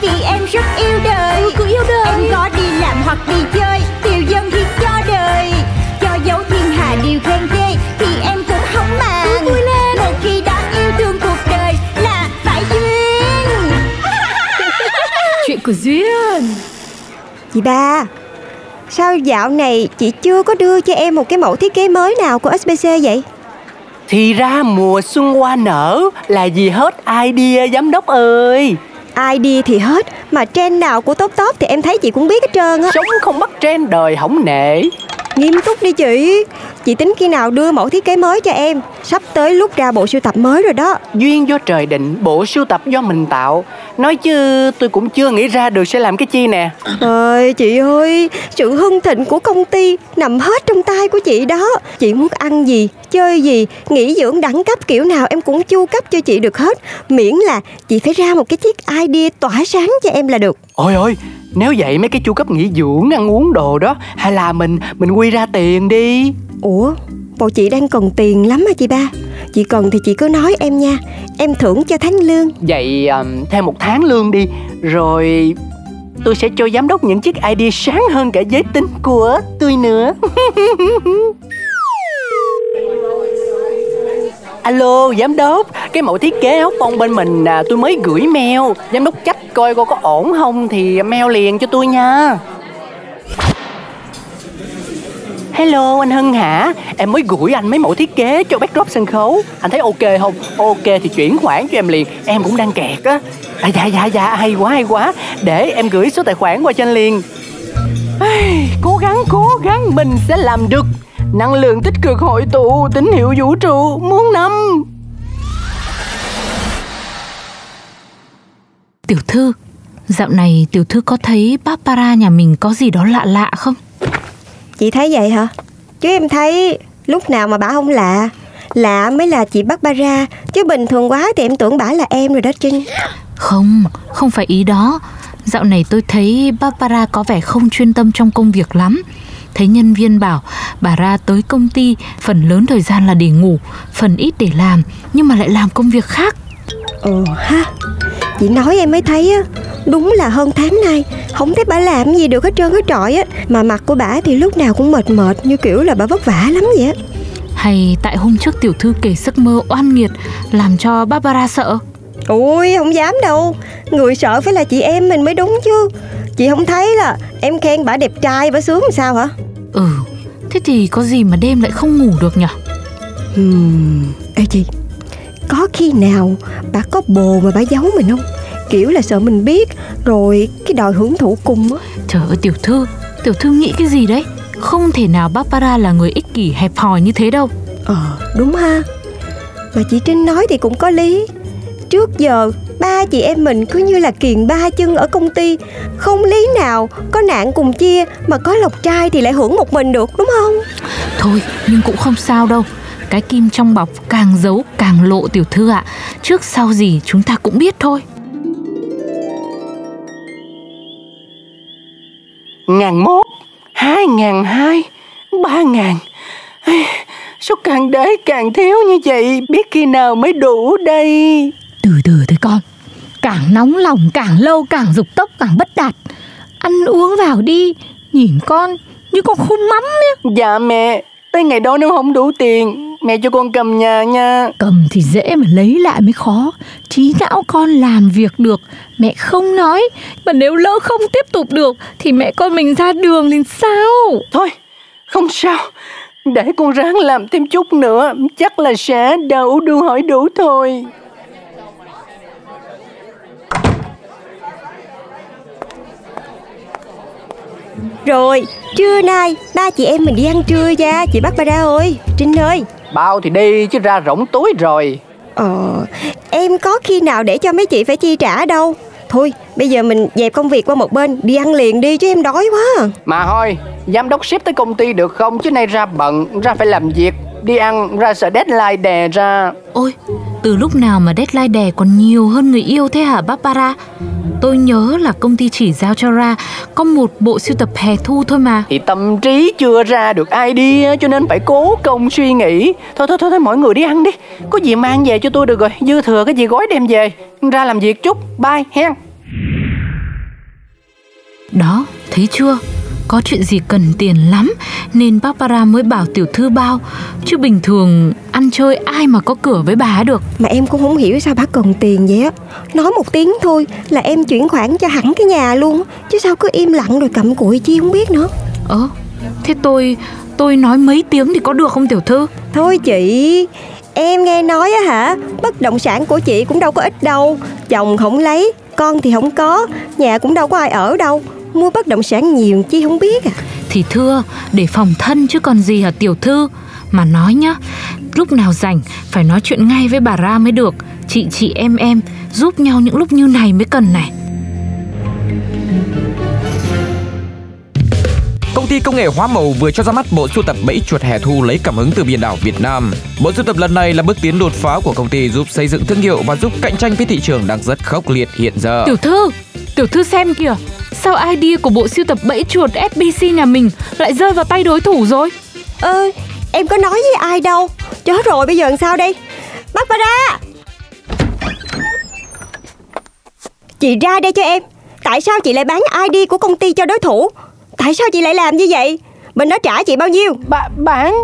Vì em rất yêu đời. Ừ, cứ yêu đời. Em có đi làm hoặc đi chơi. Tiêu dân thì cho đời. Cho dấu thiên hà điều khen ghê. Thì em cũng không màng. Cứ vui lên. Một khi đã yêu thương cuộc đời Là phải duyên. Chuyện của Duyên. Chị ba Sao dạo này chị chưa có đưa cho em một cái mẫu thiết kế mới nào của SBC vậy? Thì ra mùa xuân hoa nở là gì hết idea giám đốc ơi ID thì hết. Mà trend nào của top top thì em thấy chị cũng biết hết trơn á. Sống không bắt trend đời hỏng nể. Nghiêm túc đi chị Chị tính khi nào đưa mẫu thiết kế mới cho em? Sắp tới lúc ra bộ sưu tập mới rồi đó. Duyên do trời định, bộ sưu tập do mình tạo. Nói chứ tôi cũng chưa nghĩ ra được sẽ làm cái chi nè. Ơi chị ơi Sự hưng thịnh của công ty Nằm hết trong tay của chị đó. Chị muốn ăn gì, chơi gì Nghỉ dưỡng đẳng cấp kiểu nào em cũng chu cấp cho chị được hết. Miễn là chị phải ra một cái chiếc idea tỏa sáng cho em là được. Ôi ôi, nếu vậy mấy cái chu cấp nghỉ dưỡng, ăn uống đồ đó Hay là mình mình quy ra tiền đi Ủa Bộ chị đang cần tiền lắm mà chị ba? Chị cần thì chị cứ nói em nha. Em thưởng cho tháng lương. Vậy um, thêm một tháng lương đi Rồi tôi sẽ cho giám đốc những chiếc ID sáng hơn cả giới tính của tôi nữa. Alo giám đốc Cái mẫu thiết kế áo phong bên mình à, tôi mới gửi mail. Giám đốc chắc coi coi có ổn không Thì mail liền cho tôi nha. Hello anh Hân hả? Em mới gửi anh mấy mẫu thiết kế cho backdrop sân khấu. Anh thấy ok không? Ok thì chuyển khoản cho em liền. Em cũng đang kẹt á. À, Dạ dạ dạ hay quá hay quá. Để em gửi số tài khoản qua cho anh liền. Ai, Cố gắng cố gắng mình sẽ làm được. Năng lượng tích cực hội tụ Tín hiệu vũ trụ muốn năm. Tiểu thư Dạo này tiểu thư có thấy Barbara nhà mình có gì đó lạ lạ không? Chị thấy vậy hả? Chứ em thấy lúc nào mà bà không lạ. Lạ mới là chị Barbara Chứ bình thường quá thì em tưởng bà là em rồi đó Trinh. Không, không phải ý đó. Dạo này tôi thấy Barbara có vẻ không chuyên tâm trong công việc lắm. Thấy nhân viên bảo bà ra tới công ty Phần lớn thời gian là để ngủ Phần ít để làm Nhưng mà lại làm công việc khác. Ồ ha Chị nói em mới thấy á Đúng là hơn tháng nay Không thấy bà làm gì được hết trơn hết trọi á. Mà mặt của bà thì lúc nào cũng mệt mệt Như kiểu là bà vất vả lắm vậy á. Hay tại hôm trước tiểu thư kể giấc mơ oan nghiệt Làm cho Barbara sợ? Ui không dám đâu. Người sợ phải là chị em mình mới đúng chứ. Chị không thấy là em khen bà đẹp trai bà sướng làm sao hả? Ừ, thế thì có gì mà đêm lại không ngủ được nhỉ? Hmm. Ê chị Có khi nào bà có bồ mà bà giấu mình không? Kiểu là sợ mình biết Rồi cái đòi hưởng thụ cùng á. Trời ơi tiểu thư, tiểu thư nghĩ cái gì đấy? Không thể nào Barbara là người ích kỷ hẹp hòi như thế đâu. Ờ đúng ha. Mà chị Trinh nói thì cũng có lý. Trước giờ ba chị em mình cứ như là kiền ba chân ở công ty. Không lý nào có nạn cùng chia Mà có lộc trai thì lại hưởng một mình được đúng không? Thôi, nhưng cũng không sao đâu Cái kim trong bọc càng giấu càng lộ tiểu thư ạ. Trước sau gì chúng ta cũng biết thôi. Ngàn mốt Hai ngàn hai Ba ngàn. Số càng đế càng thiếu như vậy Biết khi nào mới đủ đây? Từ từ thôi con. Càng nóng lòng càng lâu càng dục tốc càng bất đạt. Ăn uống vào đi Nhìn con như con khung mắm ấy. Dạ mẹ Tới ngày đó nếu không đủ tiền Mẹ cho con cầm nhà nha. Cầm thì dễ mà lấy lại mới khó. Trí não con làm việc được Mẹ không nói. Mà nếu lỡ không tiếp tục được Thì mẹ con mình ra đường thì sao? Thôi không sao. Để con ráng làm thêm chút nữa Chắc là sẽ đậu đu hỏi đủ thôi. Rồi trưa nay ba chị em mình đi ăn trưa nha. Chị Barbara ơi. Trinh ơi Bao thì đi chứ ra rỗng túi rồi. Ờ Em có khi nào để cho mấy chị phải chi trả đâu. Thôi bây giờ mình dẹp công việc qua một bên Đi ăn liền đi chứ em đói quá Mà thôi Giám đốc ship tới công ty được không? Chứ nay ra bận Ra phải làm việc Đi ăn ra sợ deadline đè ra. Ôi, từ lúc nào mà deadline đè còn nhiều hơn người yêu thế hả Barbara? Tôi nhớ là công ty chỉ giao cho Ra có một bộ sưu tập hè thu thôi mà. Thì tâm trí chưa ra được idea Cho nên phải cố công suy nghĩ. Thôi thôi thôi, thôi mọi người đi ăn đi. Có gì mang về cho tôi được rồi. Dư thừa cái gì gói đem về. Ra làm việc chút. Bye hen Đó, thấy chưa? Có chuyện gì cần tiền lắm Nên Barbara mới bảo tiểu thư bao. Chứ bình thường ăn chơi ai mà có cửa với bà được. Mà em cũng không hiểu sao bác cần tiền vậy á. Nói một tiếng thôi là em chuyển khoản cho hẳn cái nhà luôn. Chứ sao cứ im lặng rồi cầm cụi chi không biết nữa. Ơ, thế tôi tôi nói mấy tiếng thì có được không tiểu thư? Thôi chị Em nghe nói á hả Bất động sản của chị cũng đâu có ít đâu. Chồng không lấy Con thì không có Nhà cũng đâu có ai ở đâu Mua bất động sản nhiều chi không biết à. Thì thưa, để phòng thân chứ còn gì hả tiểu thư? Mà nói nhá, lúc nào rảnh phải nói chuyện ngay với bà Ra mới được. Chị chị em em giúp nhau những lúc như này mới cần này. Công ty công nghệ hóa màu vừa cho ra mắt bộ sưu tập bẫy chuột hè thu lấy cảm hứng từ biển đảo Việt Nam. Bộ sưu tập lần này là bước tiến đột phá của công ty giúp xây dựng thương hiệu và giúp cạnh tranh với thị trường đang rất khốc liệt hiện giờ. Tiểu thư, tiểu thư xem kìa Sao idea của bộ sưu tập bẫy chuột SBC nhà mình lại rơi vào tay đối thủ rồi? Ơ em có nói với ai đâu. Chết rồi bây giờ làm sao đây? Bác bà ra. Chị ra đây cho em. Tại sao chị lại bán ID của công ty cho đối thủ? Tại sao chị lại làm như vậy? Bên đó trả chị bao nhiêu? Bà, bán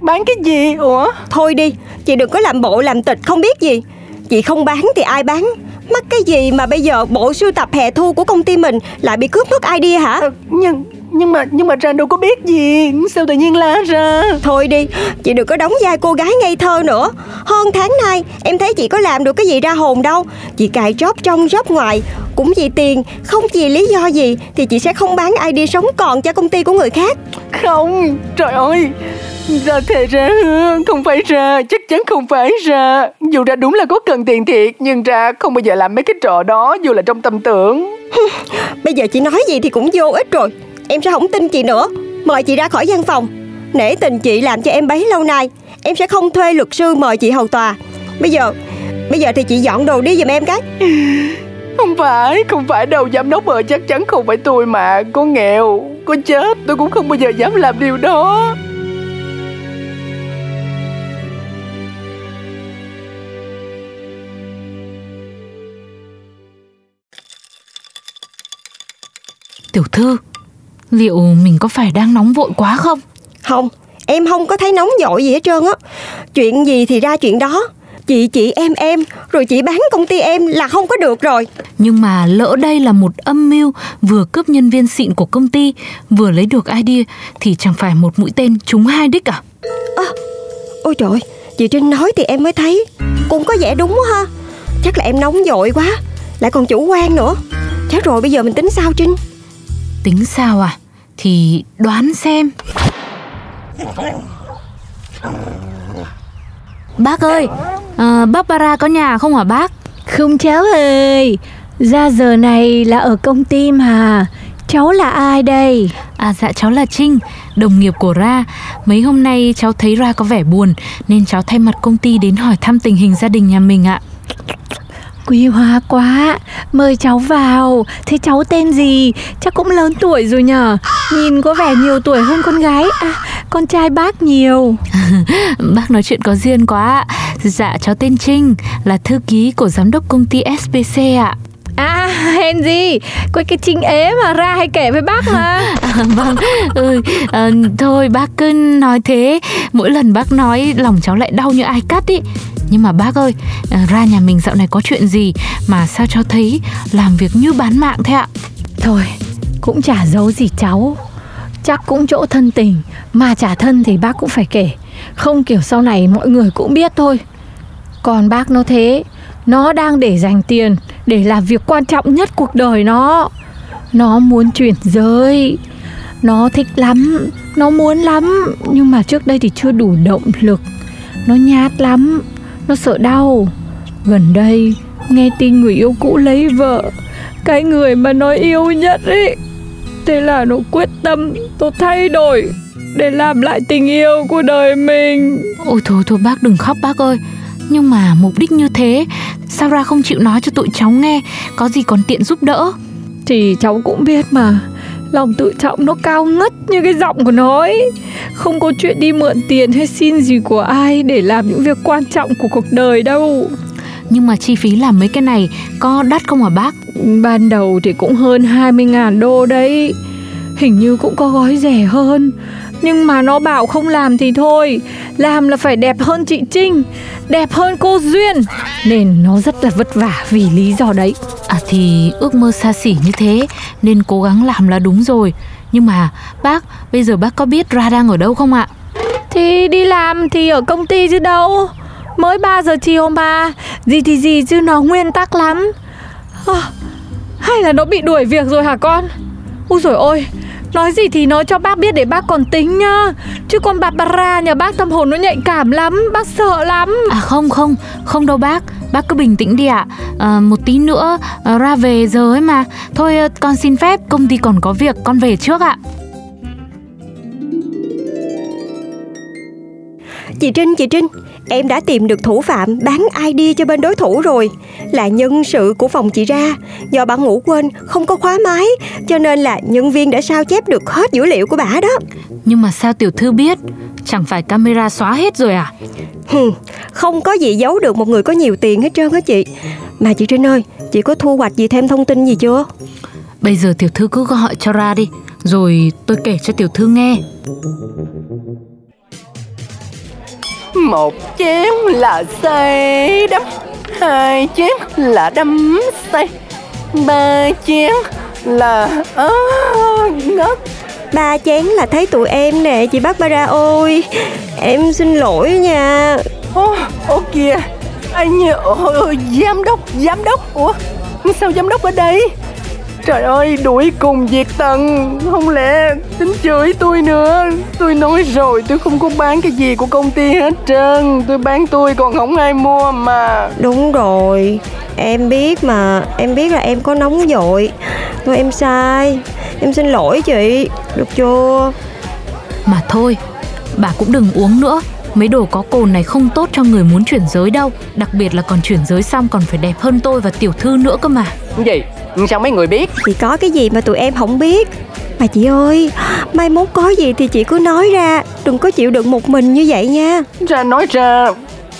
Bán cái gì? Ủa? Thôi đi Chị đừng có làm bộ làm tịch không biết gì. Chị không bán thì ai bán Mắc cái gì mà bây giờ bộ sưu tập hè thu của công ty mình Lại bị cướp mất ID hả? Ờ, Nhưng nhưng mà nhưng mà Trang đâu có biết gì? Sao tự nhiên la ra? Thôi đi Chị đừng có đóng vai cô gái ngây thơ nữa. Hơn tháng nay Em thấy chị có làm được cái gì ra hồn đâu. Chị cài job trong job ngoài Cũng vì tiền Không vì lý do gì Thì chị sẽ không bán ID sống còn cho công ty của người khác. Không Trời ơi Ra thề ra Không phải ra Chắc chắn không phải ra. Dù ra đúng là có cần tiền thiệt Nhưng ra không bao giờ làm mấy cái trò đó Dù là trong tâm tưởng. Bây giờ chị nói gì thì cũng vô ích rồi. Em sẽ không tin chị nữa. Mời chị ra khỏi văn phòng. Nể tình chị làm cho em bấy lâu nay. Em sẽ không thuê luật sư mời chị hầu tòa. Bây giờ Bây giờ thì chị dọn đồ đi giùm em cái. Không phải Không phải đâu Giám đốc ơi chắc chắn không phải tôi mà. Có nghèo Có chết Tôi cũng không bao giờ dám làm điều đó Tiểu thư, liệu mình có phải đang nóng vội quá không? Không Em không có thấy nóng vội gì hết trơn á. Chuyện gì thì ra chuyện đó. Chị chị em em Rồi chị bán công ty em là không có được rồi. Nhưng mà lỡ đây là một âm mưu vừa cướp nhân viên xịn của công ty, vừa lấy được idea thì chẳng phải một mũi tên trúng hai đích à? Ôi trời Chị Trinh nói thì em mới thấy. Cũng có vẻ đúng quá ha. Chắc là em nóng vội quá Lại còn chủ quan nữa. Chết rồi bây giờ mình tính sao Trinh Tính sao à? Thì đoán xem. Bác ơi, à, Barbara có nhà không hả bác? Không cháu ơi Ra giờ này là ở công ty mà Cháu là ai đây À dạ cháu là Trinh, đồng nghiệp của Ra. Mấy hôm nay cháu thấy Ra có vẻ buồn nên cháu thay mặt công ty đến hỏi thăm tình hình gia đình nhà mình ạ. Quý hóa quá Mời cháu vào. Thế cháu tên gì? Chắc cũng lớn tuổi rồi nhở Nhìn có vẻ nhiều tuổi hơn con gái. À con trai bác nhiều. Bác nói chuyện có duyên quá. Dạ cháu tên Trinh, là thư ký của giám đốc công ty SBC ạ. À hèn gì? Có cái trinh ế mà ra hay kể với bác mà. À, vâng, ừ, ờ, thôi bác cứ nói thế. Mỗi lần bác nói lòng cháu lại đau như ai cắt ý nhưng mà bác ơi, à, ra nhà mình dạo này có chuyện gì Mà sao cháu thấy làm việc như bán mạng thế ạ? Thôi cũng chả giấu gì cháu. Chắc cũng chỗ thân tình Mà trả thân thì bác cũng phải kể. Không kiểu sau này mọi người cũng biết thôi. Còn bác nó thế Nó đang để dành tiền Để làm việc quan trọng nhất cuộc đời nó. Nó muốn chuyển giới. Nó thích lắm Nó muốn lắm. Nhưng mà trước đây thì chưa đủ động lực. Nó nhát lắm. Nó sợ đau. Gần đây nghe tin người yêu cũ lấy vợ. Cái người mà nó yêu nhất ấy Thế là nó quyết tâm Tôi thay đổi Để làm lại tình yêu của đời mình. Ôi thôi thôi bác đừng khóc bác ơi. Nhưng mà mục đích như thế Sao ra không chịu nói cho tụi cháu nghe? Có gì còn tiện giúp đỡ? Thì cháu cũng biết mà Lòng tự trọng nó cao ngất như cái giọng của nó ấy. Không có chuyện đi mượn tiền hay xin gì của ai Để làm những việc quan trọng của cuộc đời đâu. Nhưng mà chi phí làm mấy cái này Có đắt không hả bác? Ban đầu thì cũng hơn 20.000 đô đấy. Hình như cũng có gói rẻ hơn Nhưng mà nó bảo không làm thì thôi. Làm là phải đẹp hơn chị Trinh Đẹp hơn cô Duyên. Nên nó rất là vất vả vì lý do đấy. À thì ước mơ xa xỉ như thế Nên cố gắng làm là đúng rồi. Nhưng mà bác Bây giờ bác có biết Ra đang ở đâu không ạ? Thì đi làm thì ở công ty chứ đâu. Mới 3 giờ chiều mà. Gì thì gì chứ nó nguyên tắc lắm. À, Hay là nó bị đuổi việc rồi hả con? Úi rồi ôi Nói gì thì nói cho bác biết để bác còn tính nhá. Chứ con Barbara nhà bác tâm hồn nó nhạy cảm lắm Bác sợ lắm. À không không Không đâu bác. Bác cứ bình tĩnh đi ạ. À. Một tí nữa à, ra về giờ ấy mà. Thôi ờ, con xin phép Công ty còn có việc Con về trước ạ. Chị Trinh, chị Trinh, em đã tìm được thủ phạm bán ID cho bên đối thủ rồi. Là nhân sự của phòng chị ra Do bà ngủ quên, không có khóa máy Cho nên là nhân viên đã sao chép được hết dữ liệu của bà đó. Nhưng mà sao tiểu thư biết? Chẳng phải camera xóa hết rồi à? Không có gì giấu được một người có nhiều tiền hết trơn á chị. Mà chị Trinh ơi, chị có thu hoạch gì thêm thông tin gì chưa? Bây giờ tiểu thư cứ gọi cho ra đi Rồi tôi kể cho tiểu thư nghe Một chén là say đắm Hai chén là đắm say Ba chén là à, ngất. Ba chén là thấy tụi em nè chị Barbara ơi. Em xin lỗi nha. Ô, ô kìa Anh ôi, giám đốc, giám đốc Ủa, sao giám đốc ở đây Trời ơi, đuổi cùng diệt tận Không lẽ tính chửi tôi nữa? Tôi nói rồi, tôi không có bán cái gì của công ty hết trơn. Tôi bán tôi còn không ai mua mà. Đúng rồi Em biết mà. Em biết là em có nóng vội. Thôi em sai. Em xin lỗi chị. Được chưa? Mà thôi Bà cũng đừng uống nữa. Mấy đồ có cồn này không tốt cho người muốn chuyển giới đâu. Đặc biệt là còn chuyển giới xong còn phải đẹp hơn tôi và tiểu thư nữa cơ mà. Cái gì? Sao mấy người biết? Thì có cái gì mà tụi em không biết? Mà chị ơi Mai mốt có gì thì chị cứ nói ra Đừng có chịu đựng một mình như vậy nha. Ra nói ra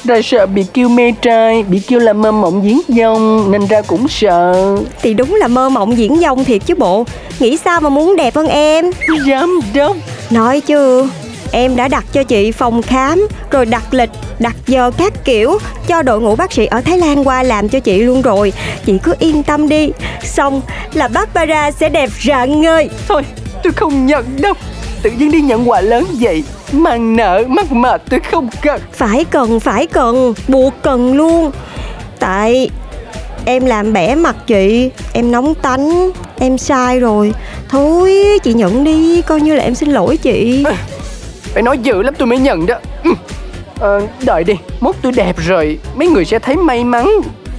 Ra sợ bị kêu mê trai Bị kêu là mơ mộng diễn dông Nên ra cũng sợ. Thì đúng là mơ mộng diễn dông thiệt chứ bộ Nghĩ sao mà muốn đẹp hơn em? Giám đốc. Nói chứ Em đã đặt cho chị phòng khám Rồi đặt lịch, đặt giờ các kiểu Cho đội ngũ bác sĩ ở Thái Lan qua làm cho chị luôn rồi. Chị cứ yên tâm đi. Xong là Barbara sẽ đẹp rạng ngời. Thôi tôi không nhận đâu. Tự nhiên đi nhận quà lớn vậy Mang nợ mắc mệt tôi không cần. Phải cần, phải cần Buộc cần luôn. Tại em làm bẻ mặt chị Em nóng tánh Em sai rồi. Thôi chị nhận đi Coi như là em xin lỗi chị Phải nói dữ lắm tôi mới nhận đó. Ừ. Ờ, Đợi đi Mốt tôi đẹp rồi Mấy người sẽ thấy may mắn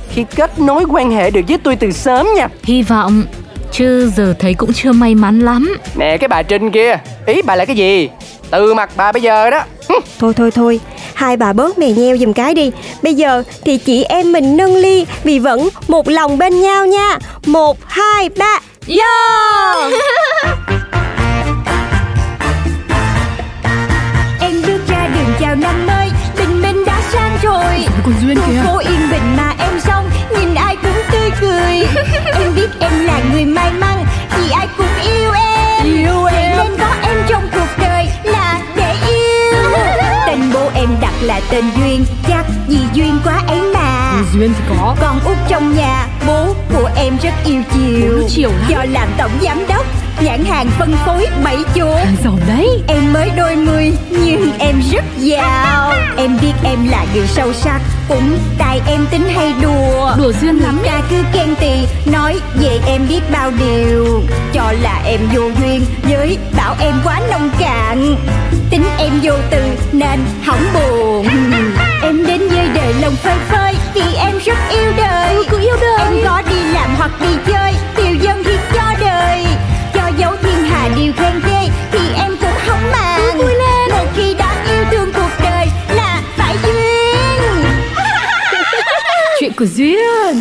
Khi kết nối quan hệ được với tôi từ sớm nha. Hy vọng Chứ giờ thấy cũng chưa may mắn lắm. Nè cái bà Trinh kia Ý bà là cái gì? Từ mặt bà bây giờ đó. Hứ. Thôi thôi thôi Hai bà bớt mè nheo giùm cái đi. Bây giờ thì chị em mình nâng ly Vì vẫn một lòng bên nhau nha. Một, hai, ba Yo chào năm mới Tình mình đã sang rồi. Con Duyên Khu phố yên bình mà em xong Nhìn ai cũng tươi cười. Em biết em là người may mắn Vì ai cũng yêu em. Yêu Vậy em. nên có em trong cuộc đời Là để yêu. Tên bố em đặt là tên Duyên Chắc vì duyên quá ấy mà. Duyên thì có. Con út trong nhà Bố của em rất yêu chiều. Bố chiều lắm. Do làm tổng giám đốc Nhãn hàng phân phối bảy chỗ. Giàu đấy. Em mới đôi mươi nhưng em rất dao Em biết em là người sâu sắc Cũng tại em tính hay đùa. Đùa duyên lắm Người ta cứ khen tì Nói về em biết bao điều. Cho là em vô duyên Với bảo em quá nông cạn. Tính em vô từ Nên hỏng buồn. Em đến với đời lòng phơi phơi Vì em rất yêu đời, ừ, yêu đời. Em có đi làm hoặc đi chơi Điều dân thì cho đời. Cho dấu thiên hà điều khen ghê Thì kuzuyan.